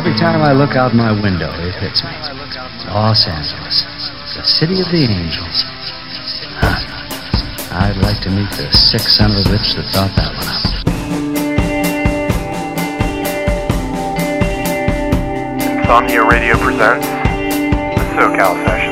Every time I look out my window, it hits me. Los Angeles, the city of the angels. Huh. I'd like to meet the sick son of a bitch that thought that one up. Insomnia Radio presents the SoCal Sessions.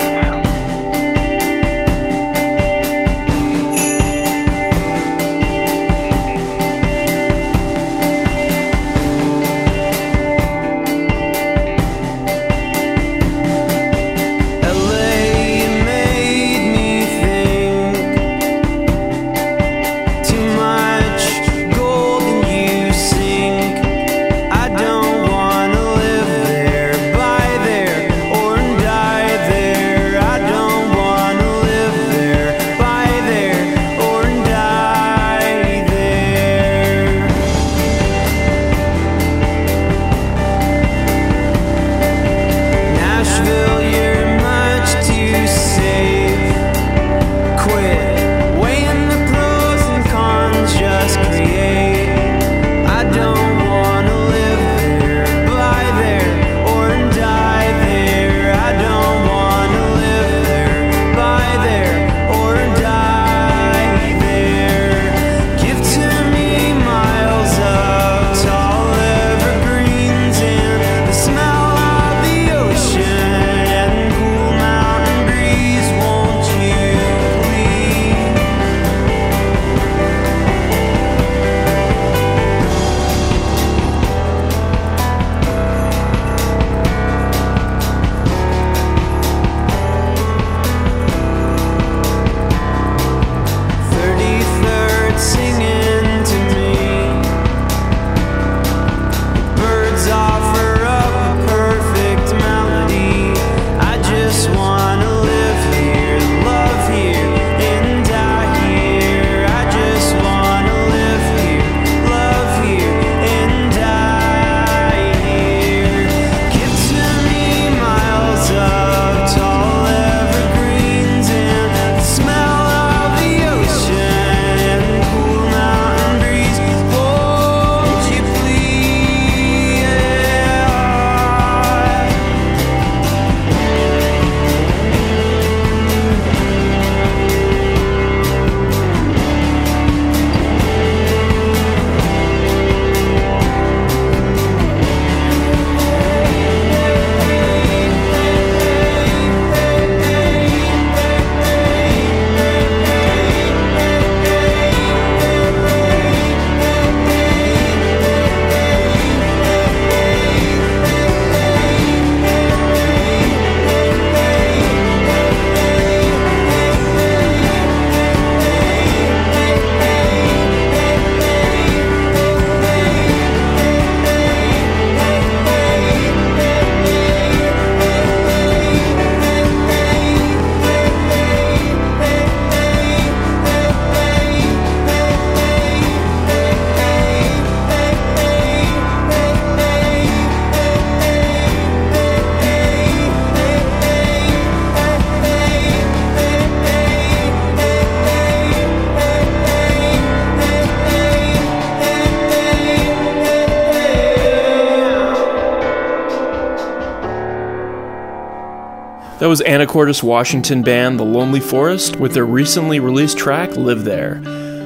That was Anacortes Washington band The Lonely Forest with their recently released track Live There.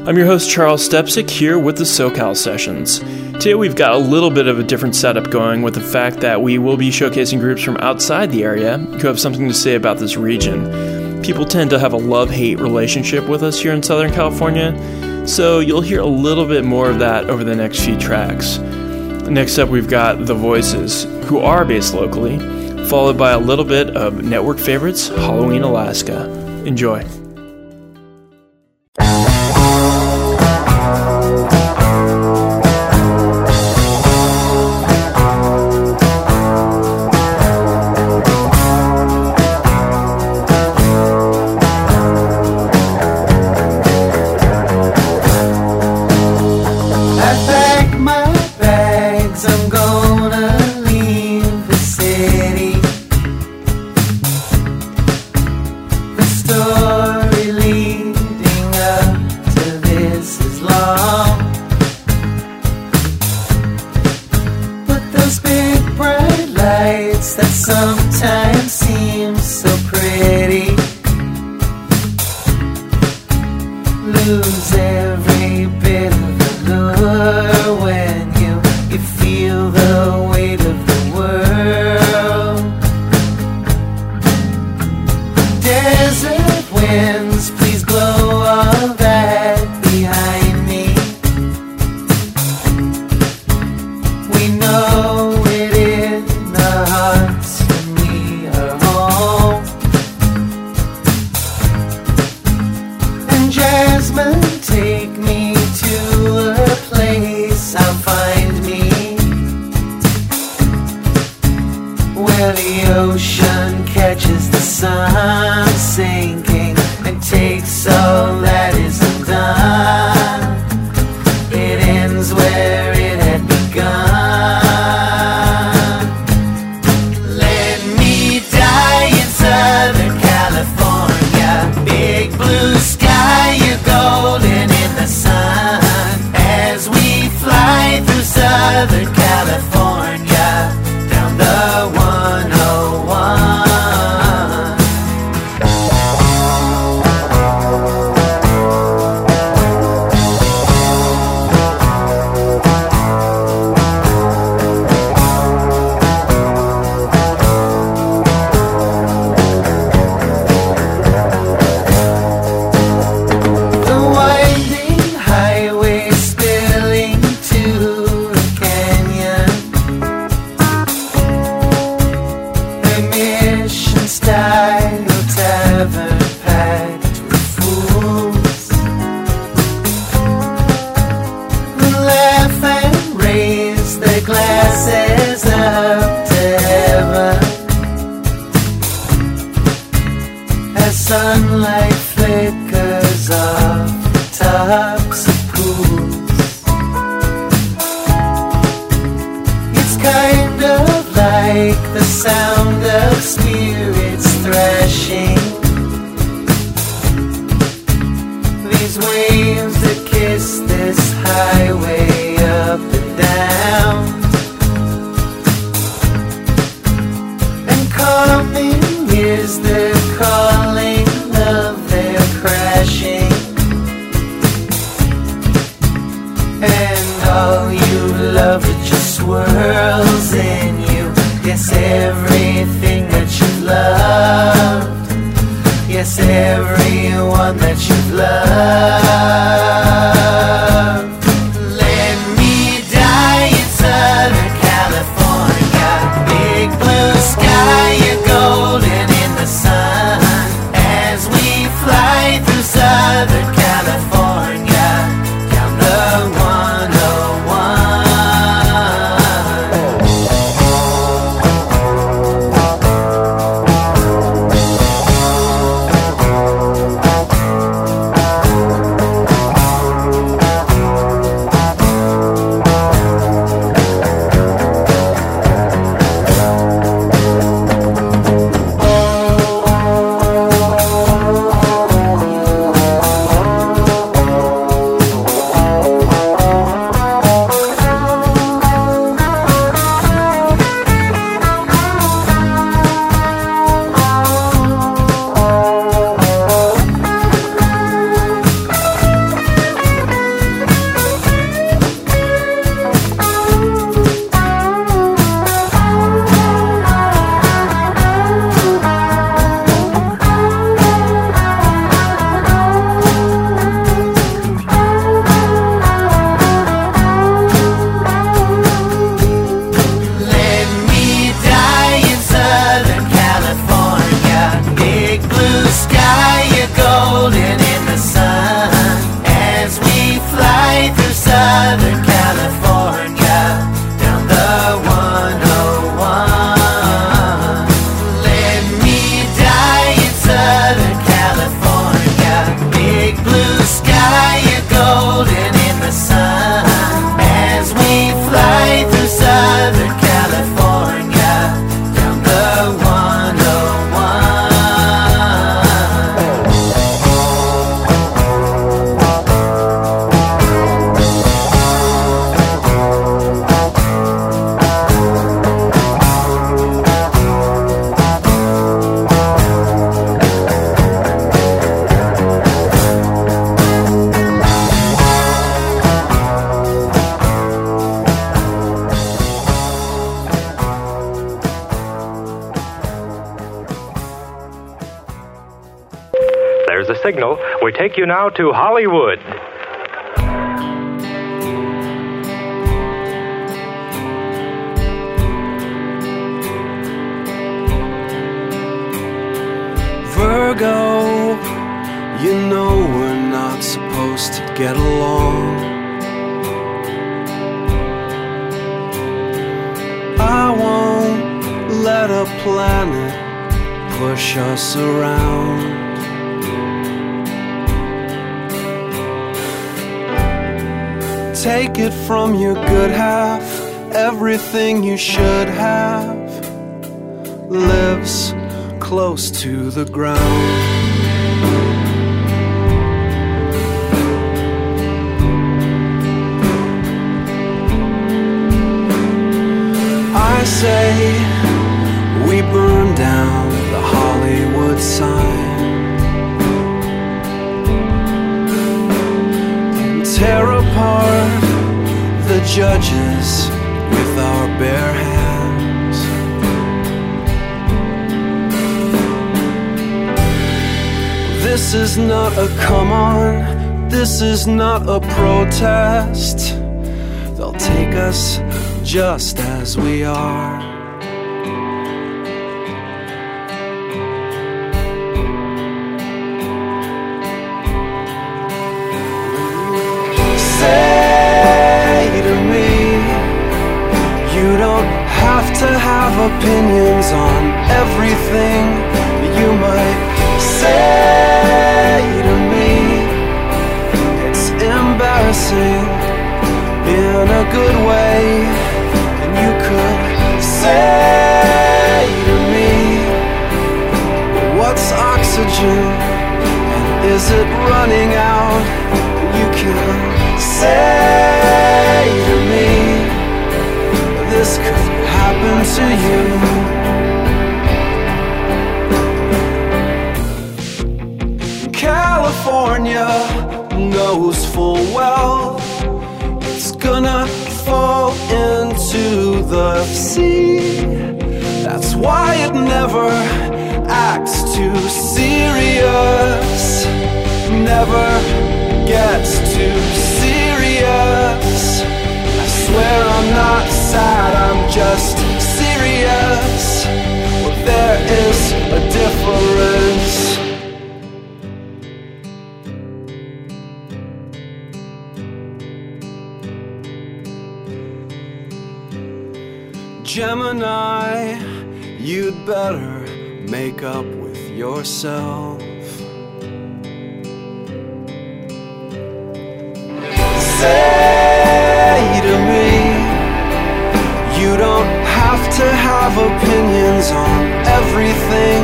I'm your host Charles Stepsick here with the SoCal Sessions. Today we've got a little bit of a different setup going with the fact that we will be showcasing groups from outside the area who have something to say about this region. People tend to have a love hate relationship with us here in Southern California, so you'll hear a little bit more of that over the next few tracks. Next up, we've got The Voices, who are based locally followed by a little bit of network favorites Halloween Alaska. Enjoy. Where we take you now to Hollywood. Everything you should have lives close to the ground. This is not a protest. They'll take us just as we are. Say to me, you don't have to have opinions on everything you might say embarrassing in a good way. And you could say to me, What's oxygen? And is it running out? And you can say to me, This could happen to you. California knows full well it's gonna fall into the sea. That's why it never acts too serious, never gets too serious. I swear I'm not sad, I'm just serious. Well, there is a difference. Gemini, you'd better make up with yourself. Say to me, you don't have to have opinions on everything.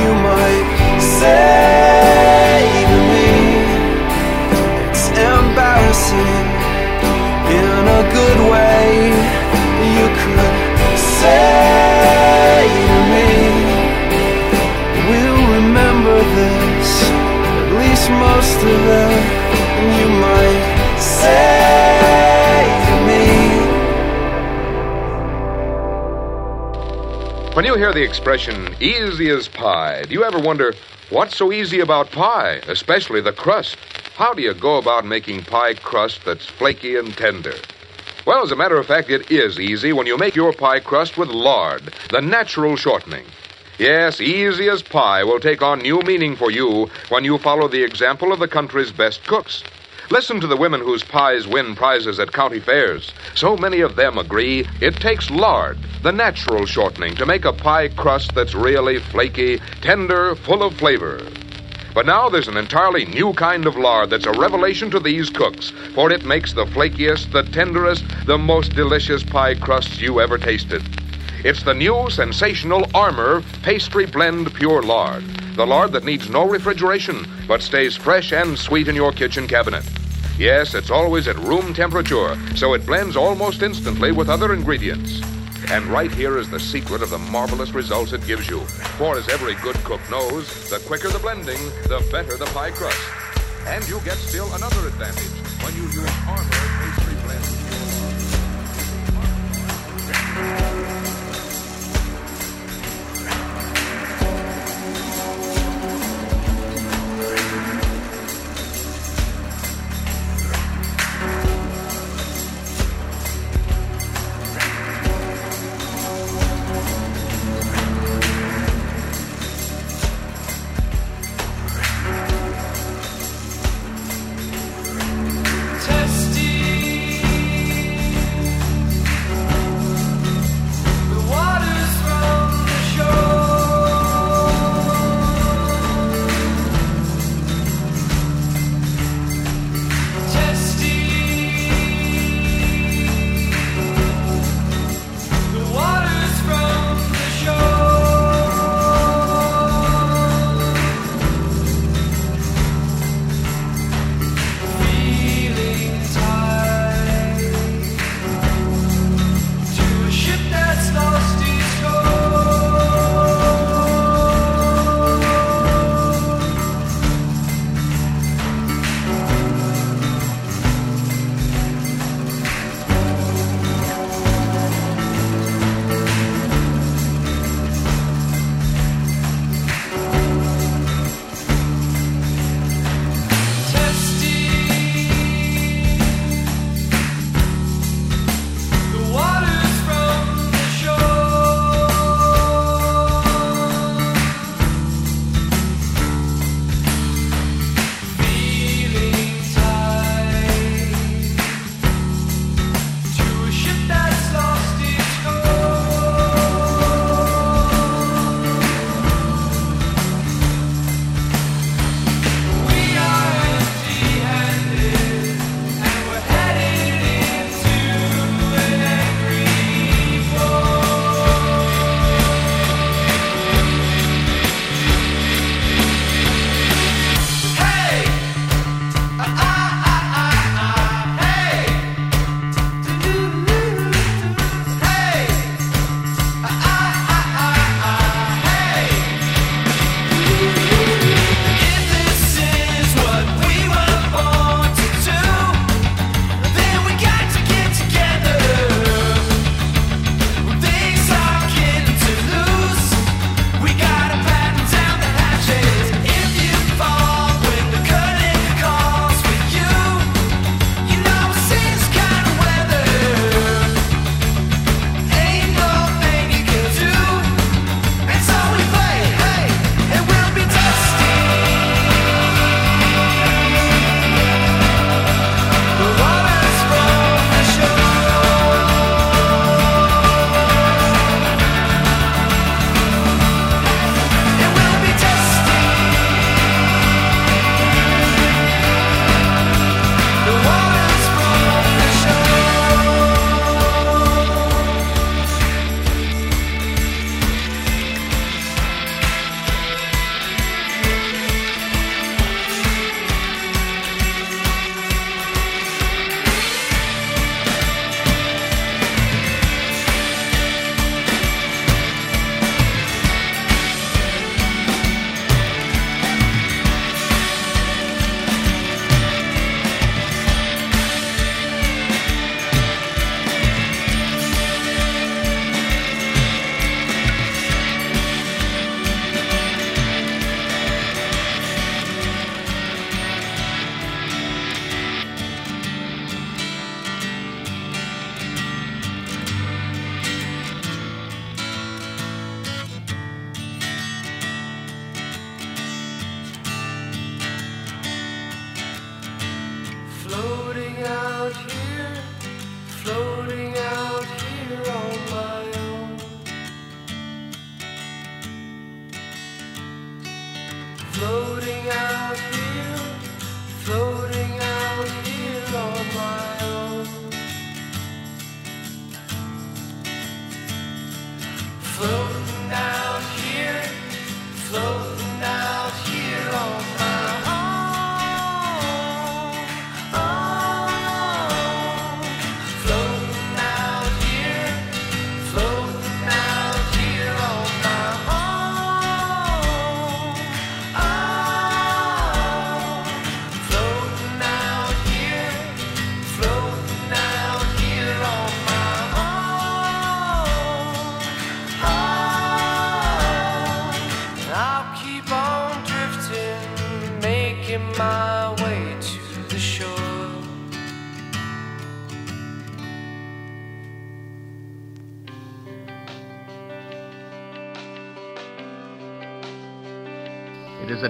You might say to me, it's embarrassing in a good way. Say to me, We'll remember this, at least most of. And you might say to me, When you hear the expression easy as pie, do you ever wonder what's so easy about pie, especially the crust? How do you go about making pie crust that's flaky and tender? Well, as a matter of fact, it is easy when you make your pie crust with lard, the natural shortening. Yes, easy as pie will take on new meaning for you when you follow the example of the country's best cooks. Listen to the women whose pies win prizes at county fairs. So many of them agree it takes lard, the natural shortening, to make a pie crust that's really flaky, tender, full of flavor. But now there's an entirely new kind of lard that's a revelation to these cooks, for it makes the flakiest, the tenderest, the most delicious pie crusts you ever tasted. It's the new sensational Armour Pastry Blend Pure Lard. The lard that needs no refrigeration, but stays fresh and sweet in your kitchen cabinet. Yes, it's always at room temperature, so it blends almost instantly with other ingredients. And right here is the secret of the marvelous results it gives you. For as every good cook knows, the quicker the blending, the better the pie crust. And you get still another advantage when you use Armour Pastry Blend.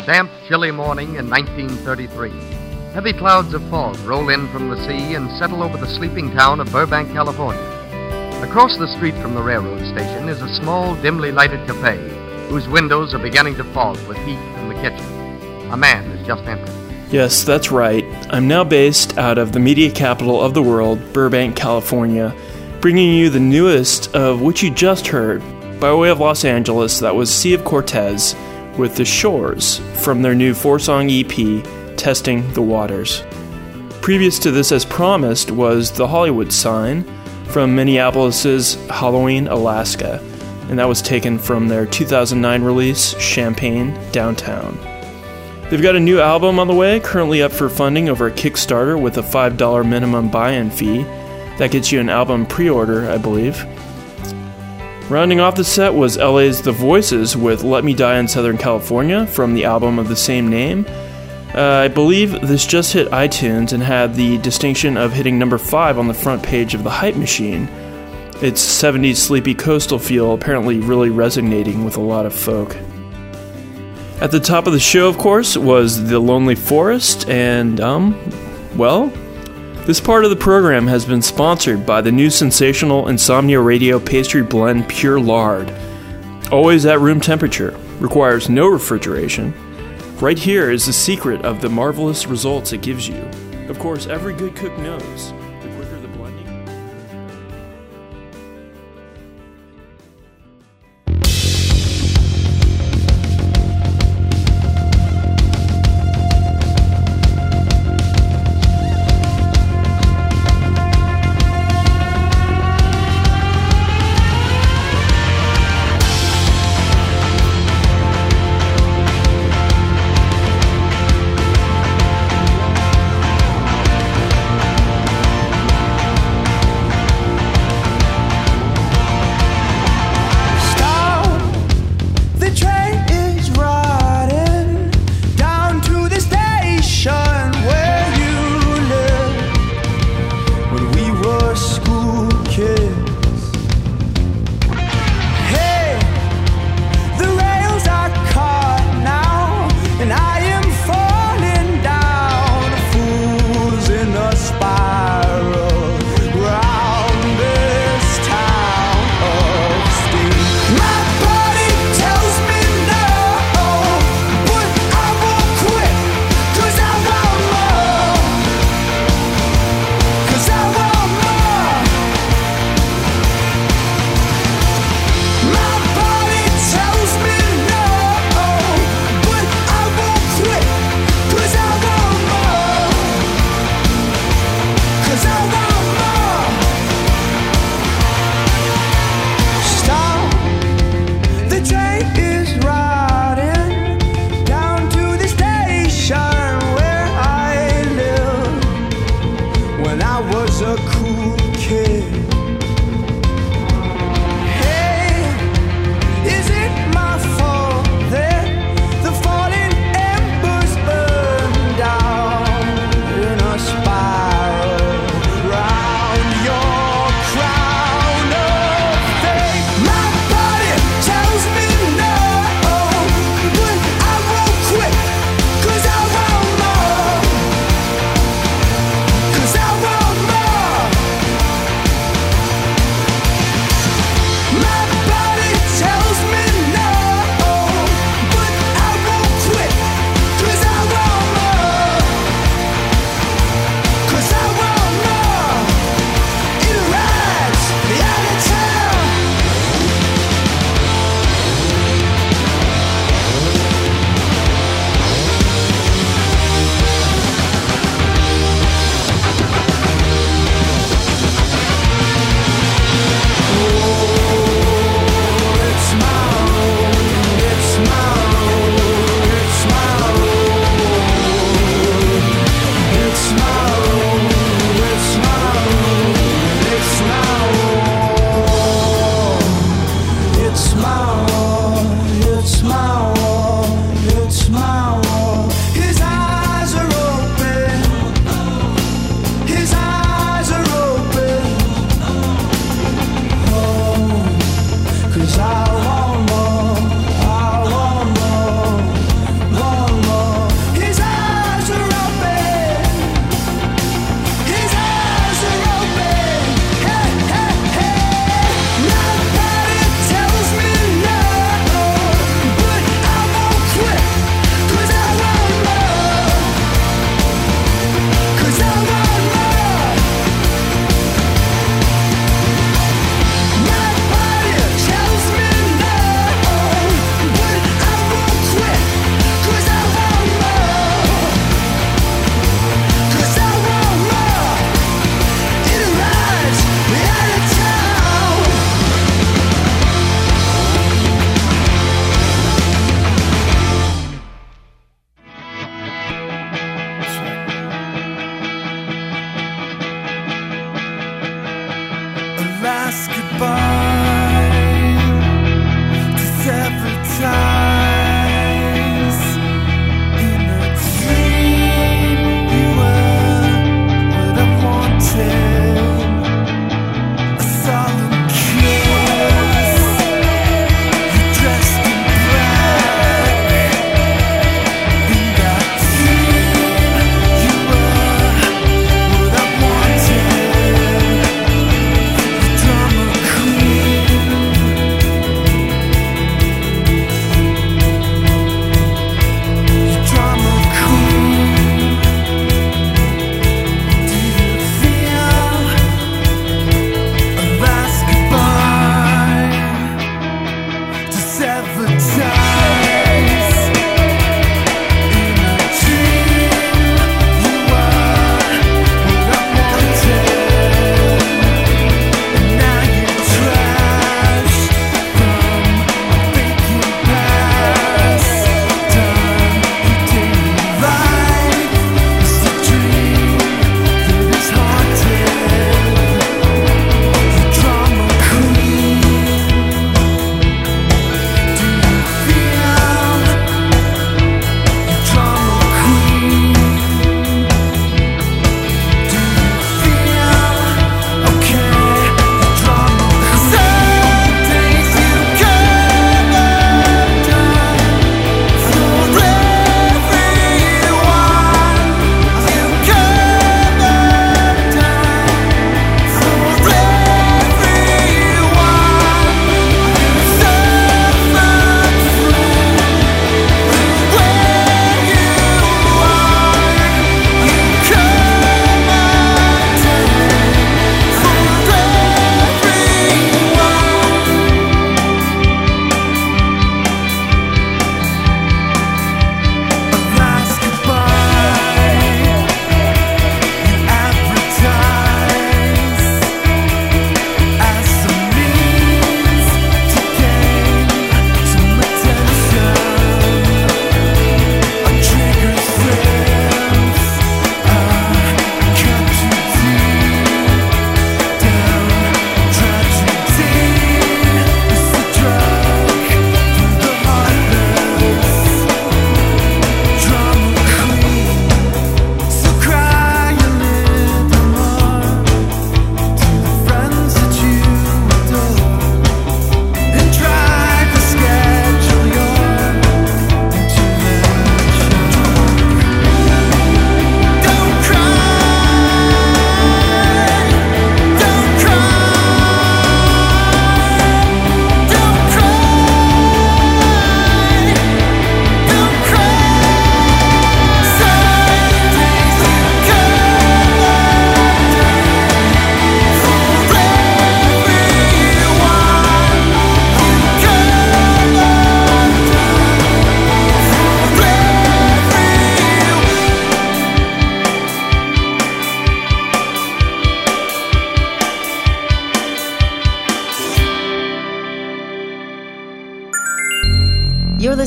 Damp, chilly morning in 1933. Heavy clouds of fog roll in from the sea and settle over the sleeping town of Burbank, California. Across the street from the railroad station is a small, dimly lighted cafe whose windows are beginning to fog with heat from the kitchen. A man has just entered. Yes, that's right. I'm now based out of the media capital of the world, Burbank, California, bringing you the newest of which you just heard by way of Los Angeles. That was Sea of Cortez with The Shores from their new four song EP, Testing the Waters. Previous to this, as promised, was The Hollywood Sign from Minneapolis's Halloween, Alaska, and that was taken from their 2009 release, Champagne Downtown. They've got a new album on the way, currently up for funding over a Kickstarter with a $5 minimum buy in fee. That gets you an album pre order, I believe. Rounding off the set was LA's The Voices with Let Me Die in Southern California from the album of the same name. Uh, I believe this just hit iTunes and had the distinction of hitting number 5 on the front page of the Hype Machine. Its 70s sleepy coastal feel apparently really resonating with a lot of folk. At the top of the show, of course, was The Lonely Forest, and, um, well, this part of the program has been sponsored by the new sensational Insomnia Radio pastry blend Pure Lard. Always at room temperature, requires no refrigeration. Right here is the secret of the marvelous results it gives you. Of course, every good cook knows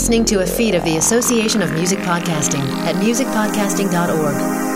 listening to a feed of the Association of Music Podcasting at musicpodcasting.org.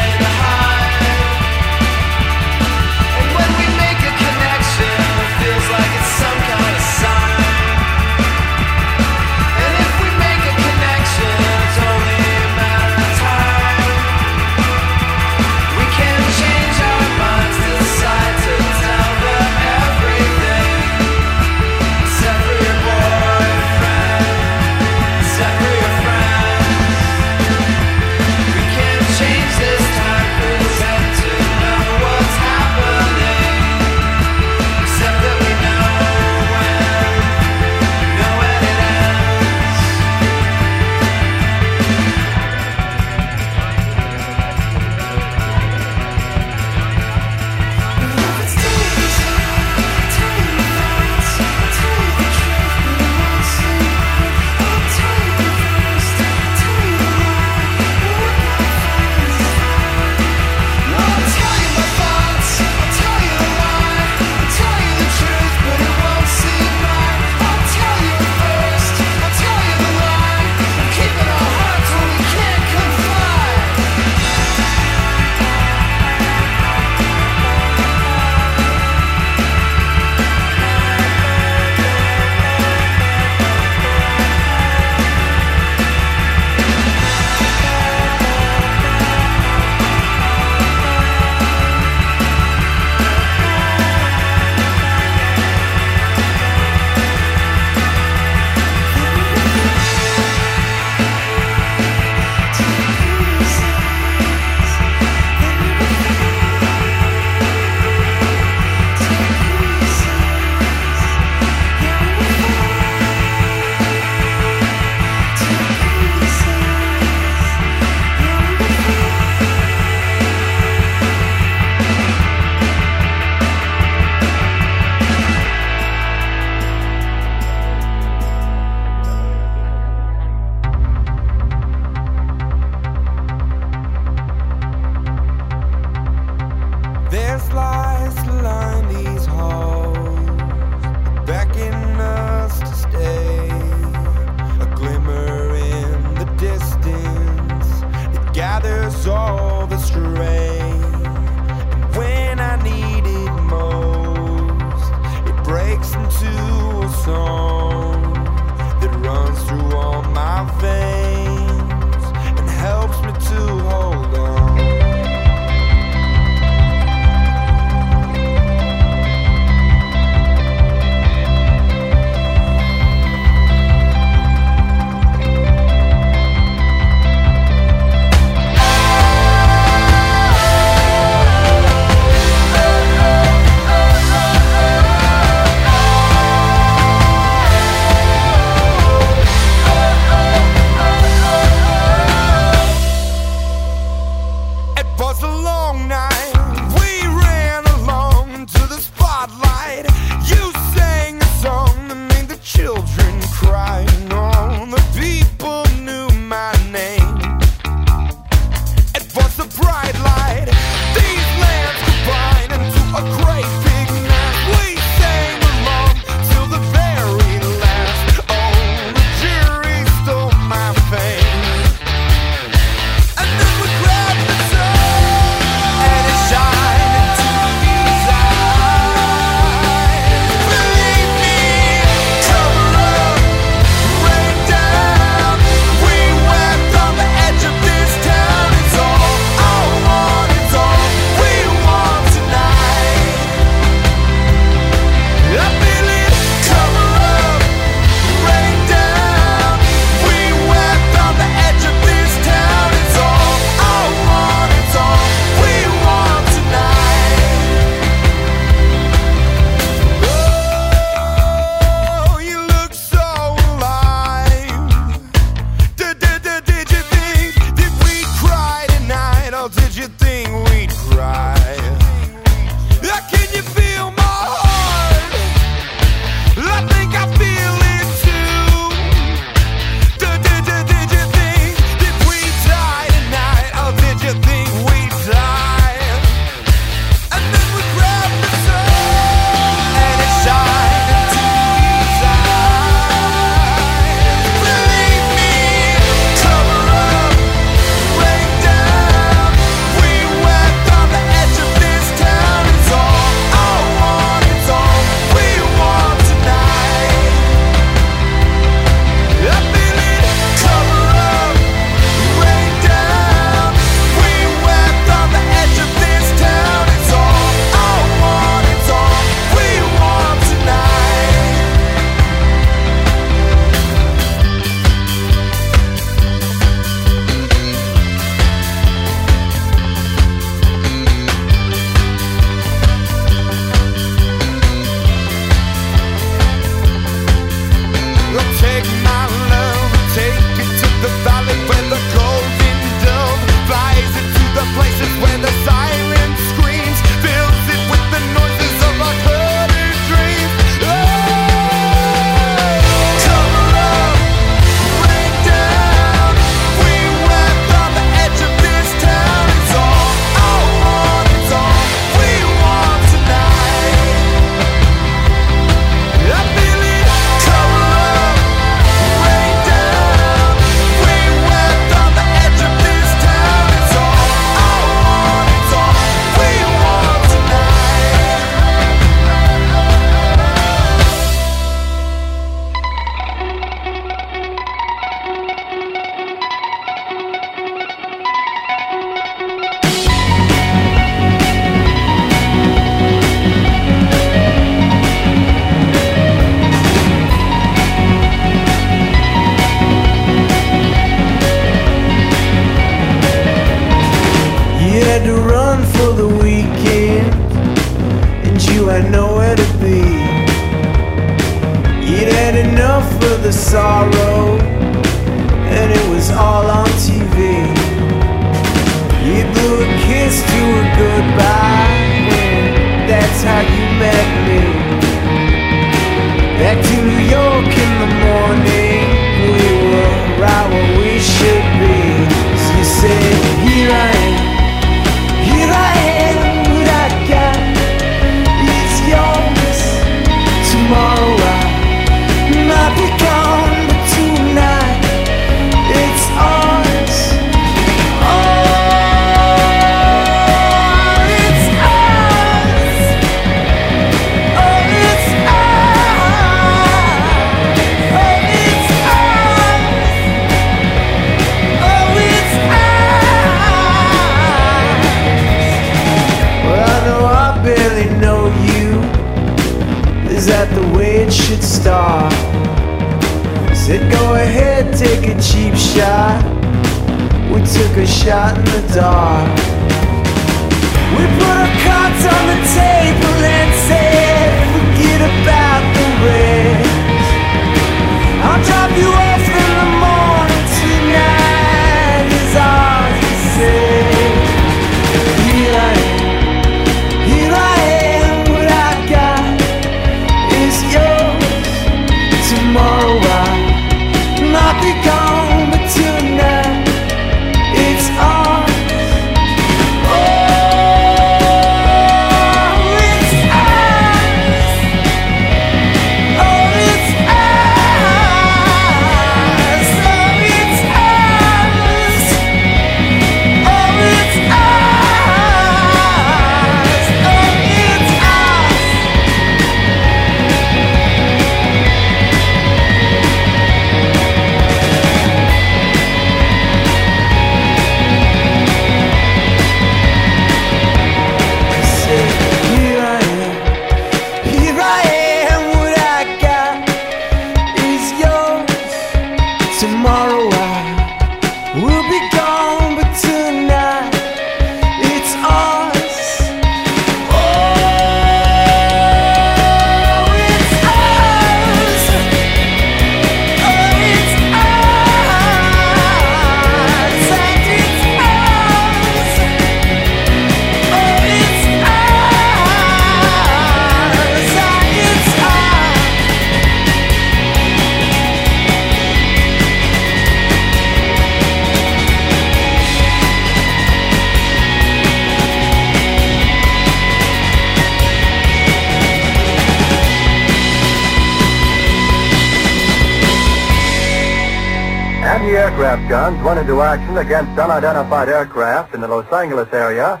Guns went into action against unidentified aircraft in the Los Angeles area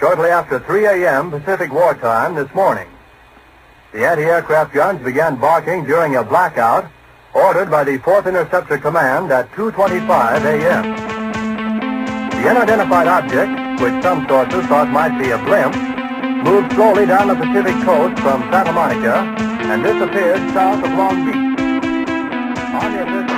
shortly after 3 a.m. Pacific War Time this morning. The anti-aircraft guns began barking during a blackout ordered by the 4th Interceptor Command at 2.25 a.m. The unidentified object, which some sources thought might be a blimp, moved slowly down the Pacific coast from Santa Monica and disappeared south of Long Beach. On the official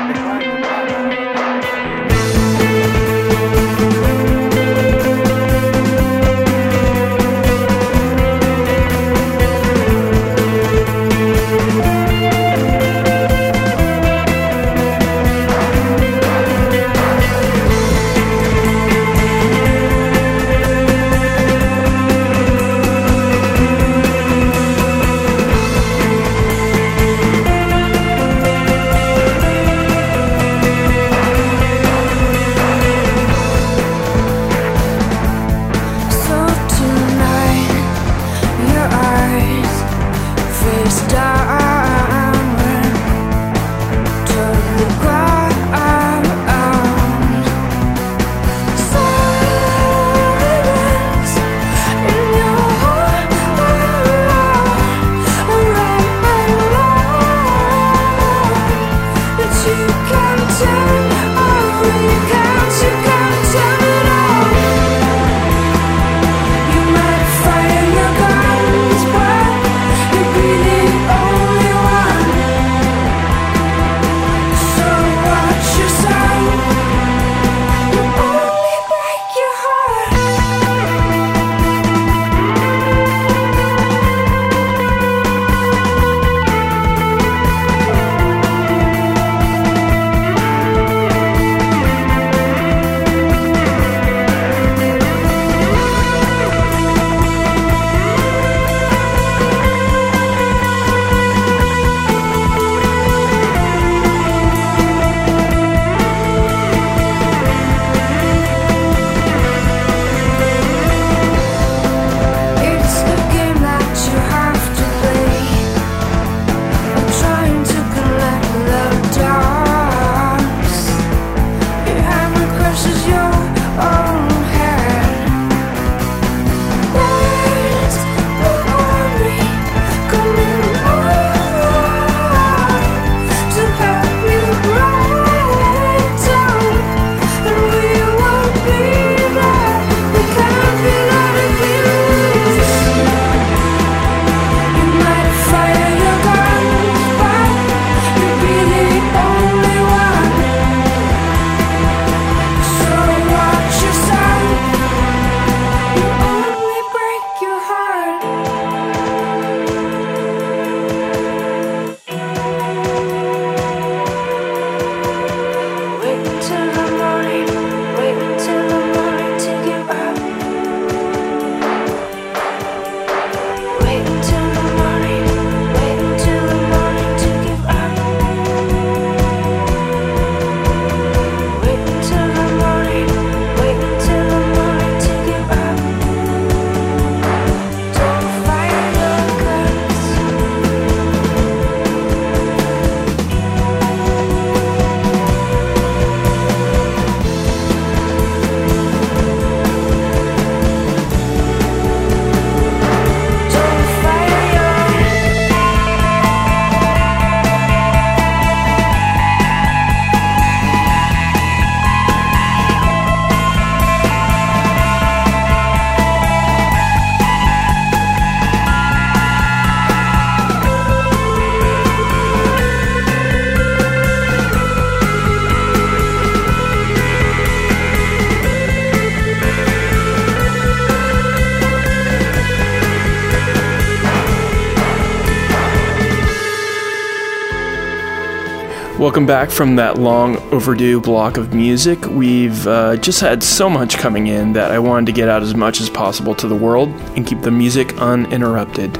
Welcome back from that long overdue block of music. We've uh, just had so much coming in that I wanted to get out as much as possible to the world and keep the music uninterrupted.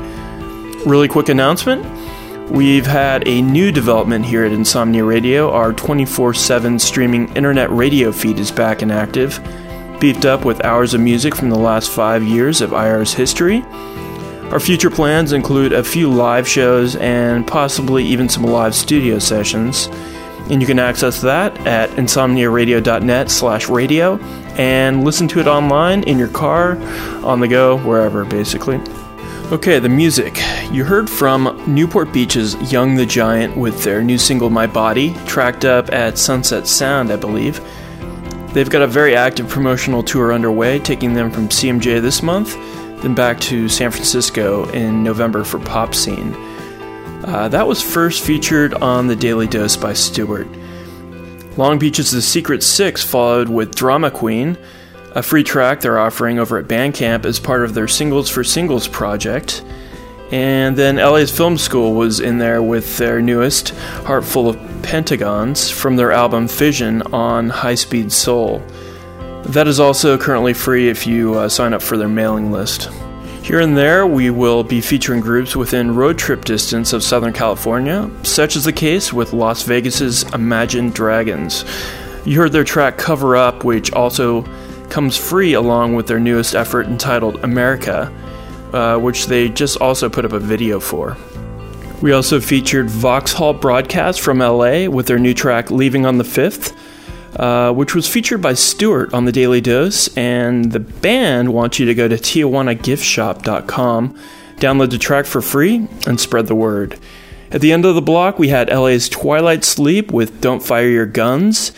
Really quick announcement we've had a new development here at Insomnia Radio. Our 24 7 streaming internet radio feed is back and active, beefed up with hours of music from the last five years of IR's history. Our future plans include a few live shows and possibly even some live studio sessions. And you can access that at insomniaradio.net slash radio and listen to it online in your car, on the go, wherever, basically. Okay, the music. You heard from Newport Beach's Young the Giant with their new single My Body, tracked up at Sunset Sound, I believe. They've got a very active promotional tour underway, taking them from CMJ this month then back to San Francisco in November for Pop Scene. Uh, that was first featured on The Daily Dose by Stewart. Long Beach's The Secret Six followed with Drama Queen, a free track they're offering over at Bandcamp as part of their Singles for Singles project. And then LA's Film School was in there with their newest, Heart Full of Pentagons, from their album Fission on High Speed Soul. That is also currently free if you uh, sign up for their mailing list. Here and there, we will be featuring groups within road trip distance of Southern California, such as the case with Las Vegas's Imagine Dragons. You heard their track Cover Up, which also comes free along with their newest effort entitled America, uh, which they just also put up a video for. We also featured Vauxhall Broadcast from LA with their new track Leaving on the 5th. Uh, which was featured by Stewart on the Daily Dose, and the band wants you to go to TijuanaGiftShop.com, download the track for free, and spread the word. At the end of the block, we had LA's Twilight Sleep with Don't Fire Your Guns,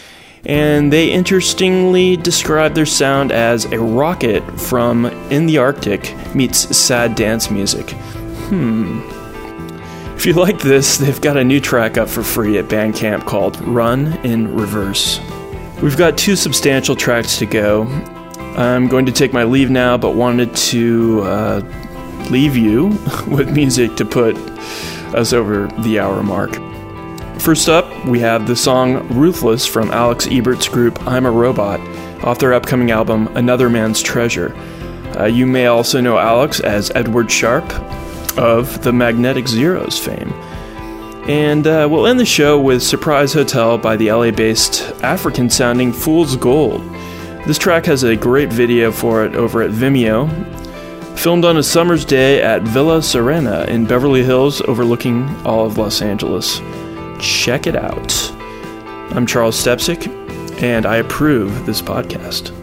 and they interestingly describe their sound as a rocket from In the Arctic meets sad dance music. Hmm. If you like this, they've got a new track up for free at Bandcamp called Run in Reverse. We've got two substantial tracks to go. I'm going to take my leave now, but wanted to uh, leave you with music to put us over the hour mark. First up, we have the song Ruthless from Alex Ebert's group Ima Robot off their upcoming album Another Man's Treasure. Uh, you may also know Alex as Edward Sharpe of the Magnetic Zeros fame. And uh, we'll end the show with Surprise Hotel by the LA based African sounding Fool's Gold. This track has a great video for it over at Vimeo. Filmed on a summer's day at Villa Serena in Beverly Hills, overlooking all of Los Angeles. Check it out. I'm Charles Stepsic, and I approve this podcast.